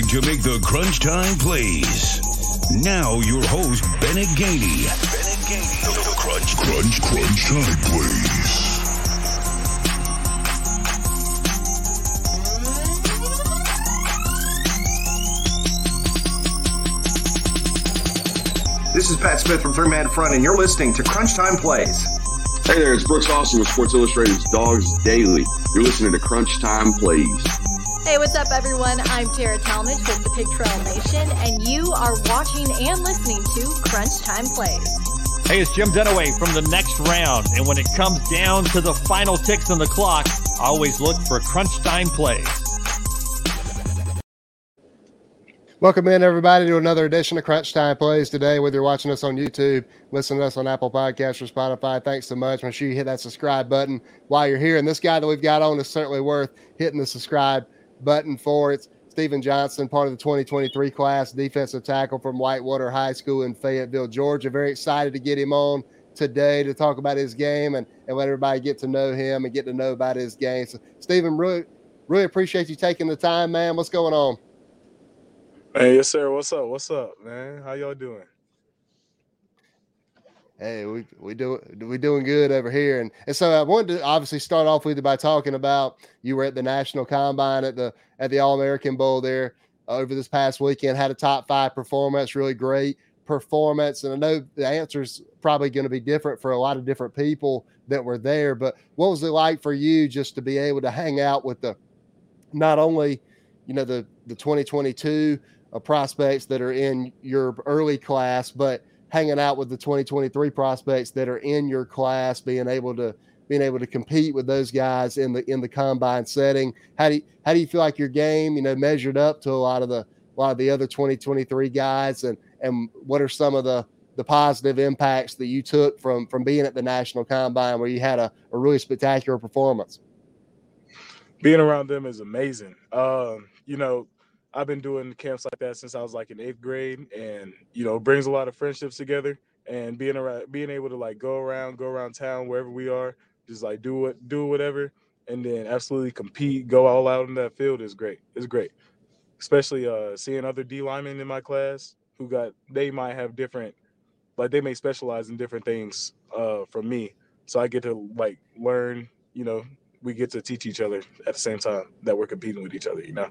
tribe to make the crunch time plays. Now your host, Bennett Gainey. Bennett Gainey. The, the crunch, crunch, crunch time plays. This is Pat Smith from Three Man Front, and you're listening to Crunch Time Plays. Hey there, it's Brooks Austin with Sports Illustrated's Dawgs Daily. You're listening to Crunch Time Plays. Hey, what's up, everyone? I'm Tara Talmadge with the Pig Trail Nation, and you are watching and listening to Crunch Time Plays. Hey, it's Jim Dunaway from the next round, and when it comes down to the final ticks on the clock, I always look for Crunch Time Plays. Welcome in, everybody, to another edition of Crunch Time Plays today. Whether you're watching us on YouTube, listening to us on Apple Podcasts or Spotify, thanks so much. Make sure you hit that subscribe button while you're here. And this guy that we've got on is certainly worth hitting the subscribe button for. It's Stephen Johnson, part of the 2023 class, defensive tackle from Whitewater High School in Fayetteville, Georgia. Very excited to get him on today to talk about his game and, and let everybody get to know him and get to know about his game. So, Stephen, really, really appreciate you taking the time, man. What's going on? Hey, yes, sir. What's up? What's up, man? How y'all doing? Hey, we we do we doing good over here, and and so I wanted to obviously start off with you by talking about you were at the national combine at the at the All American Bowl there uh, over this past weekend. Had a top five performance, really great performance, and I know the answer is probably going to be different for a lot of different people that were there. But what was it like for you just to be able to hang out with the not only you know the the 2022 uh, prospects that are in your early class, but hanging out with the 2023 prospects that are in your class, being able to being able to compete with those guys in the in the combine setting. How do you, how do you feel like your game, you know, measured up to a lot of the a lot of the other 2023 guys, and and what are some of the the positive impacts that you took from from being at the national combine where you had a, a really spectacular performance? Being around them is amazing. Um, you know, I've been doing camps like that since I was like in eighth grade, and you know, brings a lot of friendships together. And being around, being able to like go around, go around town wherever we are, just like do what, do whatever, and then absolutely compete, go all out in that field is great. It's great, especially uh, seeing other D linemen in my class who got they might have different, like they may specialize in different things uh, from me, so I get to like learn. You know, we get to teach each other at the same time that we're competing with each other. You know.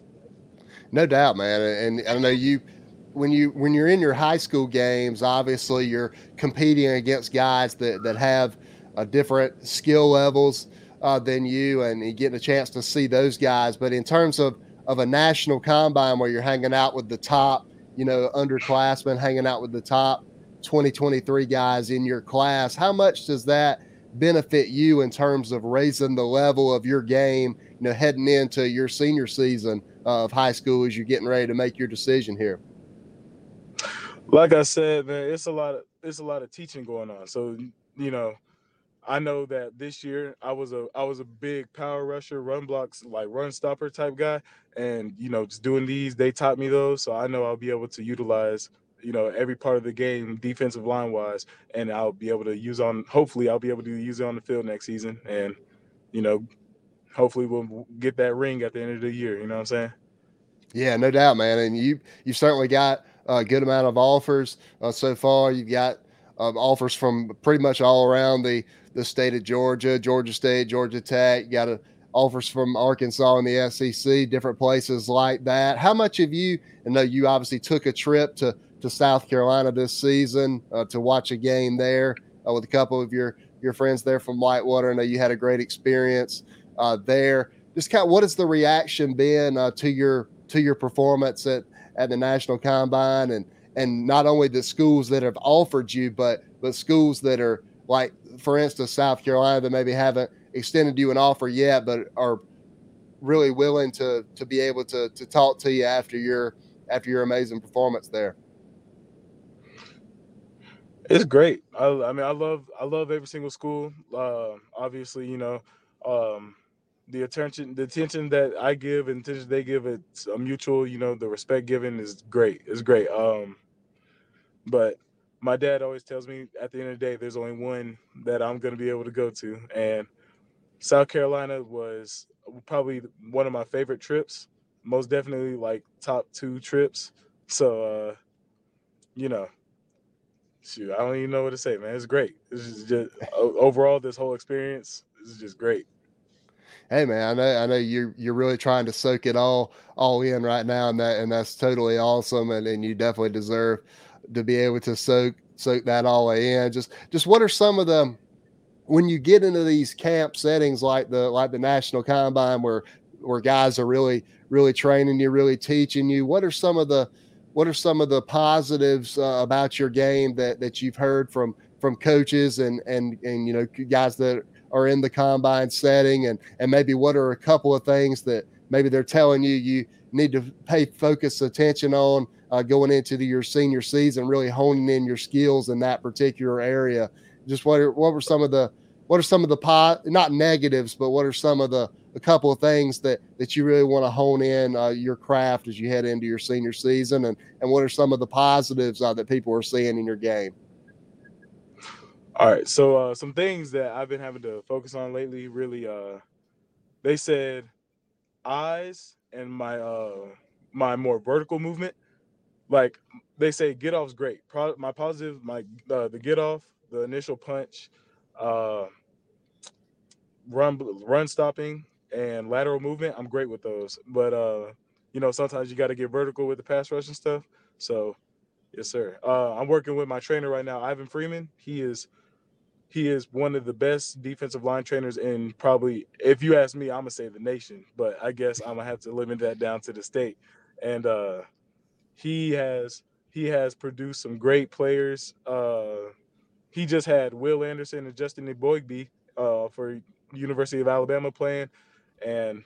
No doubt, man. And I know you when you when you're in your high school games, obviously you're competing against guys that that have uh, different skill levels uh, than you, and you get a chance to see those guys. But in terms of of a national combine where you're hanging out with the top, you know, underclassmen, hanging out with the top 2023 guys in your class, how much does that benefit you in terms of raising the level of your game, you know, heading into your senior season of high school as you're getting ready to make your decision here? Like I said, man, it's a lot of it's a lot of teaching going on. So you know, I know that this year I was a I was a big power rusher, run blocks, like run stopper type guy, and you know, just doing these, they taught me those, so I know I'll be able to utilize you know every part of the game defensive line wise and i'll be able to use on hopefully i'll be able to use it on the field next season and you know hopefully we'll get that ring at the end of the year. You know what I'm saying? Yeah, no doubt, man. And you you certainly got a good amount of offers uh, so far. You've got um, offers from pretty much all around the the state of Georgia, Georgia State, Georgia Tech. You got a, offers from Arkansas and the SEC, different places like that. How much have you? I know you obviously took a trip to to South Carolina this season uh, to watch a game there uh, with a couple of your your friends there from Whitewater. I know you had a great experience uh, there. Just kind of what has the reaction been uh, to your to your performance at at the national combine and and not only the schools that have offered you, but but schools that are like, for instance, South Carolina that maybe haven't extended you an offer yet, but are really willing to to be able to to talk to you after your after your amazing performance there. It's great. I, I mean, I love I love every single school. Uh, obviously, you know, um, the attention the attention that I give and attention they give it's a mutual, you know, the respect given is great. It's great. Um but my dad always tells me at the end of the day there's only one that I'm going to be able to go to and South Carolina was probably one of my favorite trips most definitely like top two trips. So uh, you know, shoot, I don't even know what to say, man. It's great. This is just overall this whole experience is just great. Hey man, I know I know you're you're really trying to soak it all all in right now, and that and that's totally awesome, and, and you definitely deserve to be able to soak soak that all in. Just just what are some of the when you get into these camp settings like the like the national combine where where guys are really really training you, really teaching you, what are some of the what are some of the positives uh, about your game that that you've heard from from coaches and and and you know guys that are in the combine setting and and maybe what are a couple of things that maybe they're telling you you need to pay focus attention on uh, going into the, your senior season really honing in your skills in that particular area. Just what are, what were some of the what are some of the pot not negatives but what are some of the a couple of things that that you really want to hone in uh, your craft as you head into your senior season and and what are some of the positives uh, that people are seeing in your game all right. So uh, some things that I've been having to focus on lately, really, uh, they said eyes and my uh, my more vertical movement. Like they say, get off's great. Pro- my positive, my uh, the get off, the initial punch, uh, run run stopping, and lateral movement. I'm great with those. But uh, you know, sometimes you got to get vertical with the pass rush and stuff. So, yes, sir. Uh, I'm working with my trainer right now, Ivan Freeman. He is he is one of the best defensive line trainers in probably if you ask me i'm gonna say the nation but i guess i'm gonna have to limit that down to the state. And uh he has he has produced some great players uh he just had will anderson and justin Eboigbe, uh for university of alabama playing. And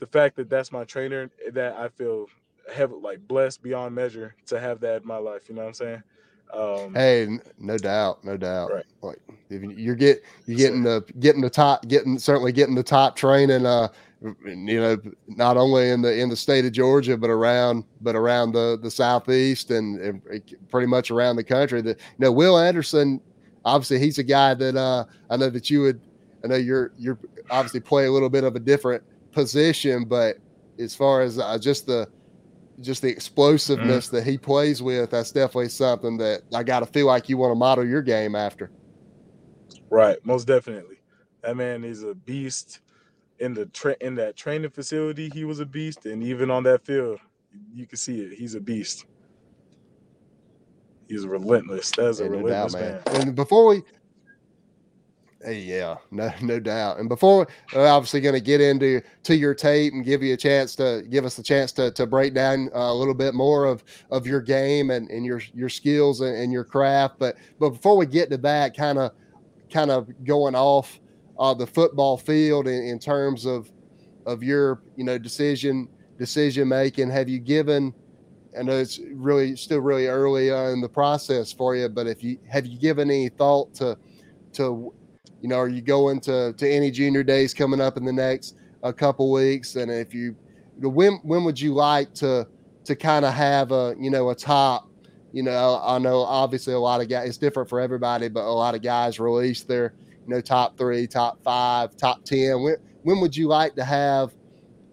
the fact that that's my trainer that i feel have like blessed beyond measure to have that in my life you know what i'm saying um, hey, no doubt, no doubt. Right. Like you're get you're getting the getting the top, getting certainly getting the top training. Uh, you know, not only in the in the state of Georgia, but around but around the the southeast and, and pretty much around the country. That you know, Will Anderson, obviously, he's a guy that uh, I know that you would. I know you're you're obviously play a little bit of a different position, but as far as uh, just the just the explosiveness mm-hmm. that he plays with, that's definitely something that I got to feel like you want to model your game after. Right, most definitely. That man is a beast in the tra- in that training facility. He was a beast, and even on that field, you can see it. He's a beast. He's relentless. That's a relentless doubt, man. man. And before we yeah, no, no doubt. And before we're obviously going to get into to your tape and give you a chance to give us a chance to to break down uh, a little bit more of of your game and, and your your skills and, and your craft. But but before we get to that, kind of kind of going off uh, the football field in, in terms of of your you know decision decision making, have you given? I know it's really still really early in the process for you, but if you have you given any thought to to you know, are you going to to any junior days coming up in the next a couple weeks? And if you, when when would you like to to kind of have a you know a top? You know, I know obviously a lot of guys. It's different for everybody, but a lot of guys release their you know top three, top five, top ten. When when would you like to have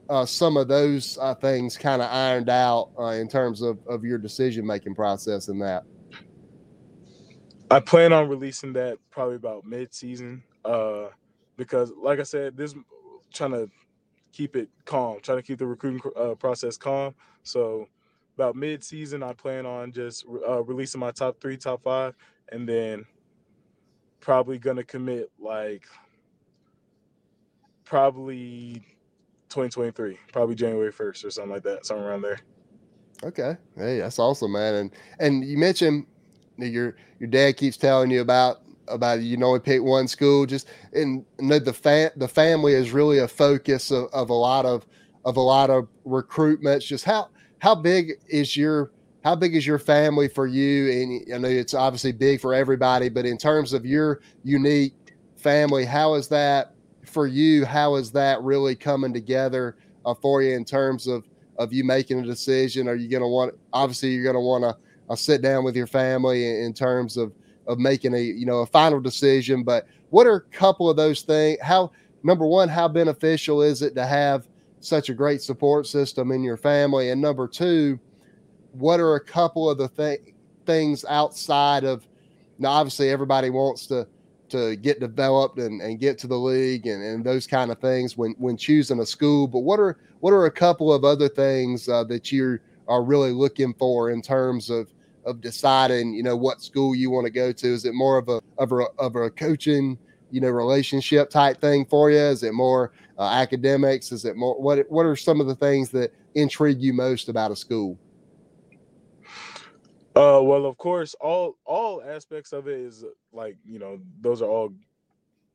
uh, some of those uh, things kind of ironed out uh, in terms of, of your decision making process in that? I plan on releasing that probably about mid-season, uh, because like I said, this trying to keep it calm, trying to keep the recruiting uh, process calm. So about mid-season, I plan on just uh, releasing my top three, top five, and then probably gonna commit like probably 2023, probably January 1st or something like that, something around there. Okay, hey, that's awesome, man. And and you mentioned your your dad keeps telling you about about you know only pick one school just and know the fa- the family is really a focus of, of a lot of of a lot of recruitments. Just how how big is your how big is your family for you? And I know it's obviously big for everybody but in terms of your unique family how is that for you? How is that really coming together uh, for you in terms of of you making a decision? Are you going to want obviously you're going to want to I'll sit down with your family in, in terms of of making a you know a final decision. But what are a couple of those things? How number one, how beneficial is it to have such a great support system in your family? And number two, what are a couple of the th- things outside of now? Obviously, everybody wants to to get developed and, and get to the league and, and those kind of things when when choosing a school. But what are what are a couple of other things uh, that you are really looking for in terms of of deciding, you know, what school you want to go to? Is it more of a of a of a coaching, you know, relationship type thing for you? Is it more uh, academics? Is it more what what are some of the things that intrigue you most about a school? Uh, well, of course, all all aspects of it is like you know those are all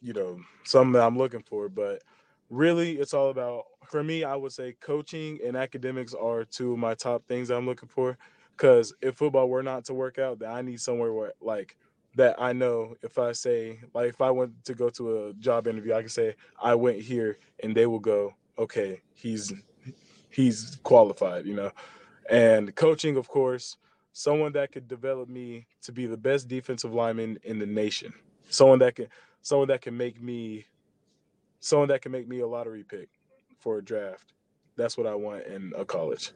you know something that I'm looking for, but really it's all about for me. I would say coaching and academics are two of my top things I'm looking for. Because if football were not to work out, then I need somewhere where like that I know if I say like if I went to go to a job interview, I can say I went here, and they will go, okay, he's he's qualified, you know. And coaching, of course, someone that could develop me to be the best defensive lineman in the nation. Someone that can someone that can make me someone that can make me a lottery pick for a draft. That's what I want in a college.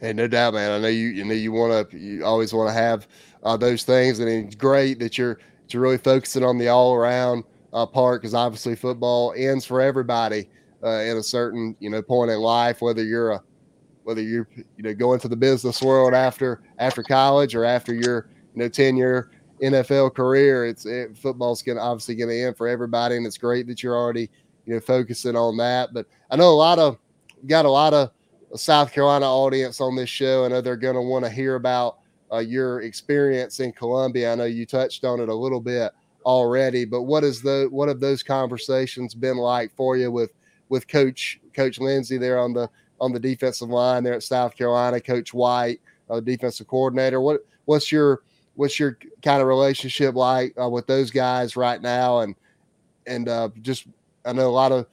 And no doubt, man. I know you. You know you want to. You always want to have uh, those things, and it's great that you're that you're really focusing on the all around uh, part because obviously football ends for everybody uh, in a certain you know point in life, whether you're a whether you're you know going to the business world after after college or after your you know ten year NFL career. It's it, football's gonna obviously gonna end for everybody, and it's great that you're already you know focusing on that. But I know a lot of got a lot of South Carolina audience on this show. I know they're going to want to hear about uh, your experience in Columbia. I know you touched on it a little bit already, but what is the what have those conversations been like for you with with Coach Coach Lindsey there on the on the defensive line there at South Carolina, Coach White, uh, defensive coordinator? What what's your what's your kind of relationship like uh, with those guys right now? And and uh, just I know a lot of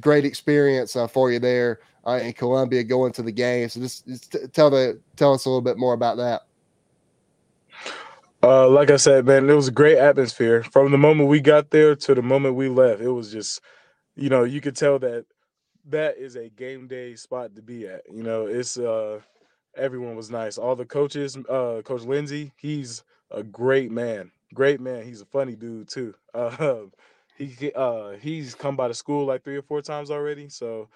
great experience uh, for you there uh, in Columbia going to the game. So just, just tell the tell us a little bit more about that. Uh, like I said, man, it was a great atmosphere from the moment we got there to the moment we left. It was just, you know, you could tell that that is a game day spot to be at. You know, it's uh, everyone was nice. All the coaches, uh, Coach Lindsey, he's a great man, great man. He's a funny dude too. Uh, he uh, he's come by the school like three or four times already, so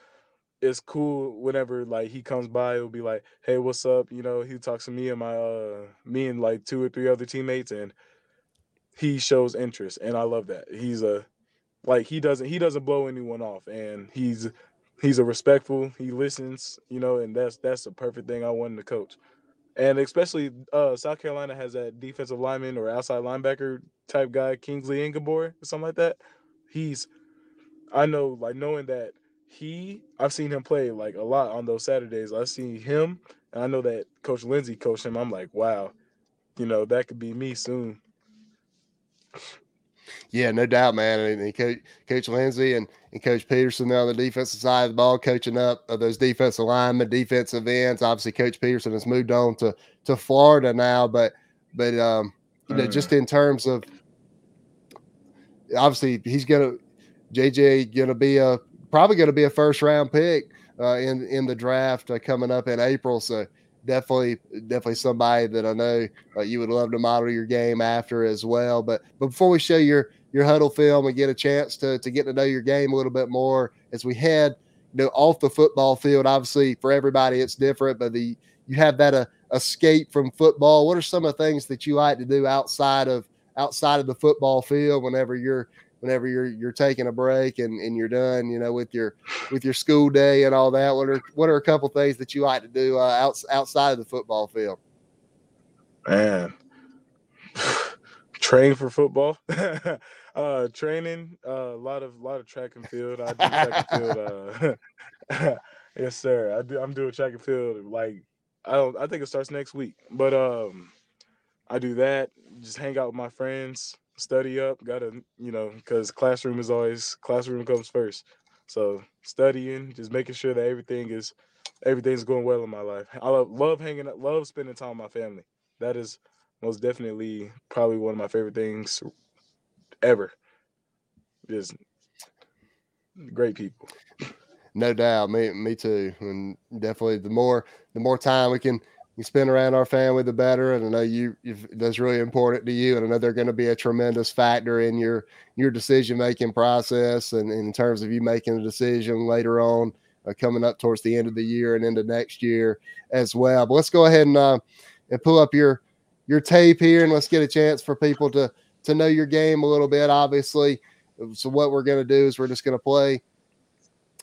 it's cool whenever like he comes by it'll be like hey what's up? You know he talks to me and my uh me and like two or three other teammates and he shows interest and i love that. He's a like he doesn't he doesn't blow anyone off and he's he's a respectful he listens you know and that's that's the perfect thing i wanted to coach. And especially uh south carolina has that defensive lineman or outside linebacker type guy kingsley Enagbare or something like that. He's i know like knowing that he I've seen him play like a lot on those Saturdays. I see him and I know that Coach Lindsey coached him. I'm like, wow, you know, that could be me soon. Yeah, no doubt, man. And, Coach, Coach Lindsey and, and Coach Peterson there on the defensive side of the ball, coaching up of those defensive linemen, defensive ends. Obviously, Coach Peterson has moved on to to Florida now, but but um, you know, just in terms of obviously he's gonna JJ gonna be a probably going to be a first round pick uh, in in the draft uh, coming up in April. So definitely, definitely somebody that I know uh, you would love to model your game after as well. But but before we show your your Hudl film and get a chance to to get to know your game a little bit more as we head you know off the football field. Obviously, for everybody it's different, but the you have that uh, escape from football. What are some of the things that you like to do outside of outside of the football field whenever you're whenever you're you're taking a break and, and you're done, you know, with your with your school day and all that. What are what are a couple things that you like to do uh, out, outside of the football field? Man, train for football. uh, training uh, a lot of lot of track and field. I do track and field. Uh, yes, sir. I do. I'm doing track and field. Like I don't. I think it starts next week, but um, I do that. Just hang out with my friends study up. Gotta, you know, because classroom is always classroom comes first. So studying, just making sure that everything is everything's going well in my life. I love, love hanging out, love spending time with my family. That is most definitely probably one of my favorite things ever. Just great people. No doubt, me me too, and definitely the more the more time we can you spend around our family, the better. And I know you that's really important to you, and I know they're going to be a tremendous factor in your your decision making process, and, and, in terms of you making a decision later on, uh, coming up towards the end of the year and into next year as well. But let's go ahead and uh, and pull up your your tape here, and let's get a chance for people to to know your game a little bit. Obviously, so what we're going to do is we're just going to play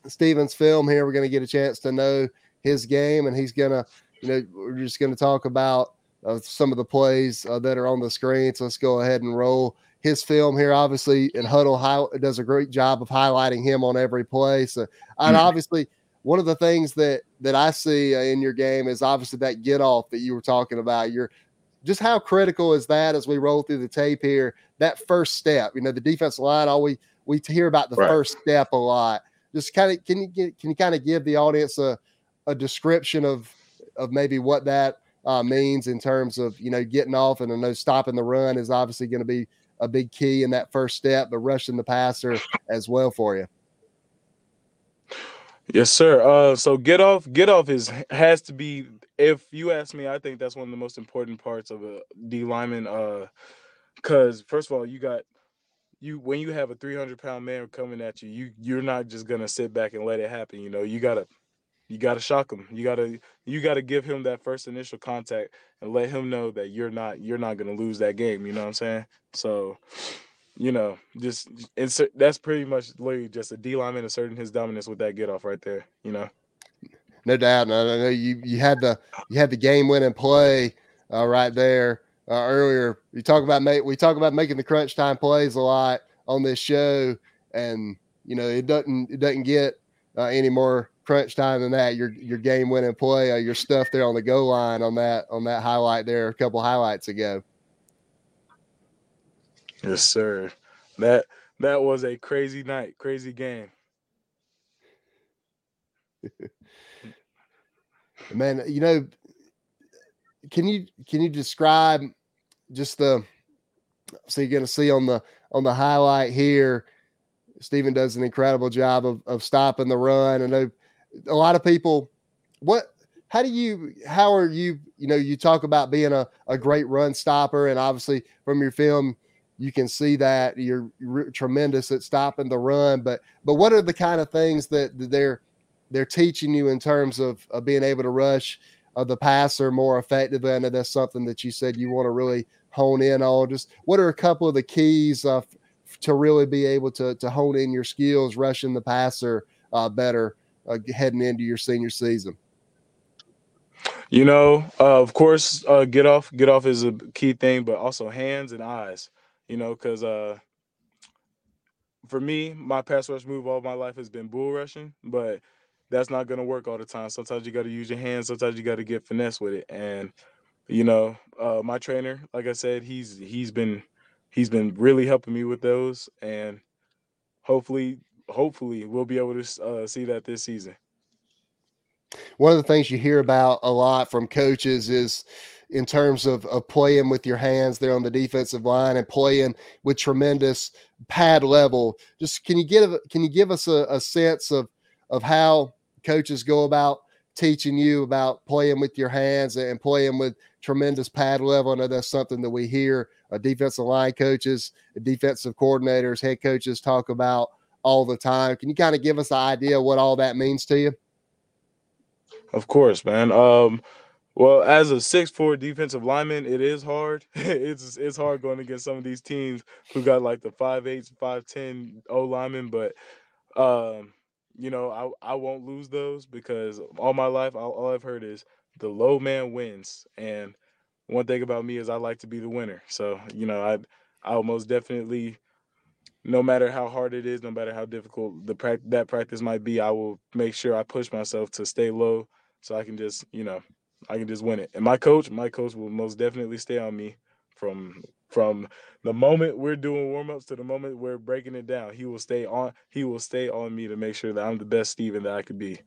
Steven's film here. We're going to get a chance to know his game, and he's going to, you know, we're just going to talk about uh, some of the plays uh, that are on the screen. So let's go ahead and roll his film here. Obviously, and Hudl high, does a great job of highlighting him on every play. So, and mm-hmm. obviously, one of the things that that I see uh, in your game is obviously that get off that you were talking about. You're just how critical is that as we roll through the tape here? That first step, you know, the defensive line. All we we hear about the right. first step a lot just kind of can you get, can you kind of give the audience a a description of of maybe what that uh, means in terms of you know getting off and I know stopping the run is obviously going to be a big key in that first step, but rushing the passer as well for you. Yes, sir. Uh, so get off, get off is has to be. If you ask me, I think that's one of the most important parts of a D lineman. Uh, because first of all, you got you when you have a 300 pound man coming at you, you you're not just gonna sit back and let it happen. You know, you gotta you gotta shock him. You gotta you gotta give him that first initial contact and let him know that you're not you're not gonna lose that game. You know what I'm saying? So, you know, just insert. That's pretty much literally just a D lineman asserting his dominance with that get off right there. You know. No doubt. No, no, no. You you had the you had the game winning play uh, right there uh, earlier. You talk about make we talk about making the crunch time plays a lot on this show, and you know it doesn't it doesn't get uh, any more crunch time than that. Your your game winning play, uh, your stuff there on the goal line on that on that highlight there a couple highlights ago. Yes, sir. That that was a crazy night, crazy game. Man, you know, can you can you describe just the so you're going to see on the on the highlight here Stephen does an incredible job of, of stopping the run. I know a lot of people what how do you how are you you know you talk about being a, a great run stopper and obviously from your film you can see that you're, you're tremendous at stopping the run but but what are the kind of things that they're they're teaching you in terms of, of being able to rush uh, the passer more effectively know that's something that you said you want to really hone in on? Just what are a couple of the keys uh, to really be able to to hone in your skills rushing the passer uh, better uh, heading into your senior season? You know, uh, of course, uh, get off get off is a key thing, but also hands and eyes. You know, because uh, for me, my pass rush move all my life has been bull rushing, but that's not going to work all the time. Sometimes you got to use your hands. Sometimes you got to get finesse with it. And you know, uh, my trainer, like I said, he's he's been he's been really helping me with those, and hopefully, hopefully, we'll be able to uh, see that this season. One of the things you hear about a lot from coaches is in terms of, of playing with your hands there on the defensive line and playing with tremendous pad level. Just can you give can you give us a, a sense of of how coaches go about teaching you about playing with your hands and playing with tremendous pad level. I know that's something that we hear uh, defensive line coaches, defensive coordinators, head coaches talk about all the time. Can you kind of give us an idea what all that means to you? Of course, man. Um, well, as a six four defensive lineman, it is hard. it's it's hard going against some of these teams who got like the five eight, five ten O linemen, but um, you know, I I won't lose those because all my life all, all I've heard is the low man wins. And one thing about me is I like to be the winner. So, you know, I I'll most definitely no matter how hard it is, no matter how difficult the pra- that practice might be, I will make sure I push myself to stay low so I can just, you know, I can just win it. And my coach, my coach will most definitely stay on me from from the moment we're doing warm-ups to the moment we're breaking it down. He will stay on he will stay on me to make sure that I'm the best Steven that I could be.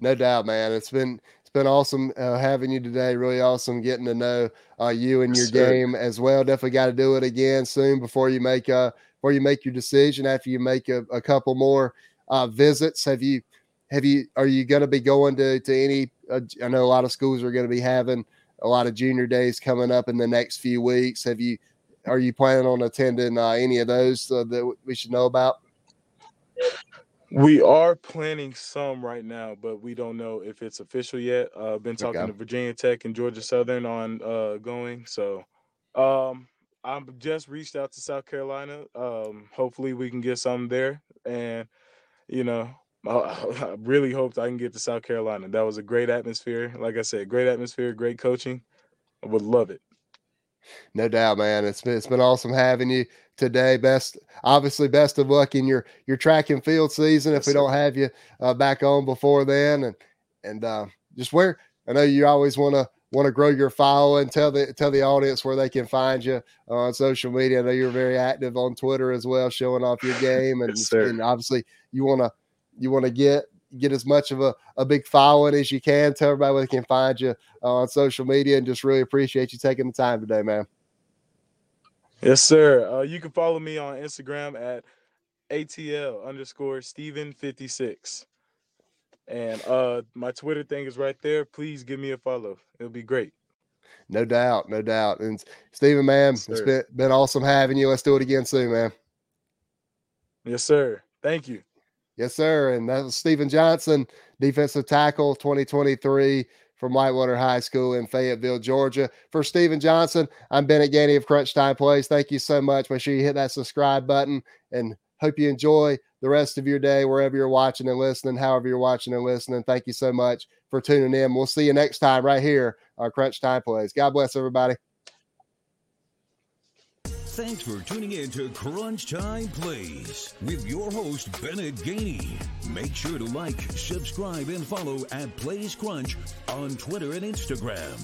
No doubt, man. It's been it's been awesome uh, having you today. Really awesome getting to know uh, you and your game as well. Definitely got to do it again soon before you make uh before you make your decision after you make a, a couple more uh, visits? Have you have you are you going to be going to to any? Uh, I know a lot of schools are going to be having a lot of junior days coming up in the next few weeks. Have you are you planning on attending uh, any of those uh, that we should know about? We are planning some right now, but we don't know if it's official yet. Uh, been talking Okay. to Virginia Tech and Georgia Southern on uh, going. So um, I've just reached out to South Carolina. Um, hopefully, we can get something there. And you know, I, I really hoped I can get to South Carolina. That was a great atmosphere. Like I said, great atmosphere, great coaching. I would love it. No doubt, man. It's been it's been awesome having you today. Best, obviously, best of luck in your your track and field season. Yes, if we sir. don't have you uh, back on before then, and and uh, just where I know you always want to want to grow your following. Tell the tell the audience where they can find you on social media. I know you're very active on Twitter as well, showing off your game, and, Yes, and obviously you want to you want to get get as much of a, a big following as you can. Tell everybody where they can find you uh, on social media, and just really appreciate you taking the time today, man. Yes, sir. Uh, you can follow me on Instagram at ATL underscore Steven 56. And uh, my Twitter thing is right there. Please give me a follow. It'll be great. No doubt, no doubt. And Stephen, man, Yes, it's been been awesome having you. Let's do it again soon, man. Yes, sir. Thank you. Yes, sir. And that was Stephen Johnson, defensive tackle 2023 from Whitewater High School in Fayetteville, Georgia. For Stephen Johnson, I'm Bennett Gainey of Crunch Time Plays. Thank you so much. Make sure you hit that subscribe button and hope you enjoy the rest of your day wherever you're watching and listening, however you're watching and listening. Thank you so much for tuning in. We'll see you next time right here on Crunch Time Plays. God bless everybody. Thanks for tuning in to Crunch Time Plays with your host, Bennett Gainey. Make sure to like, subscribe, and follow at Plays Crunch on Twitter and Instagram.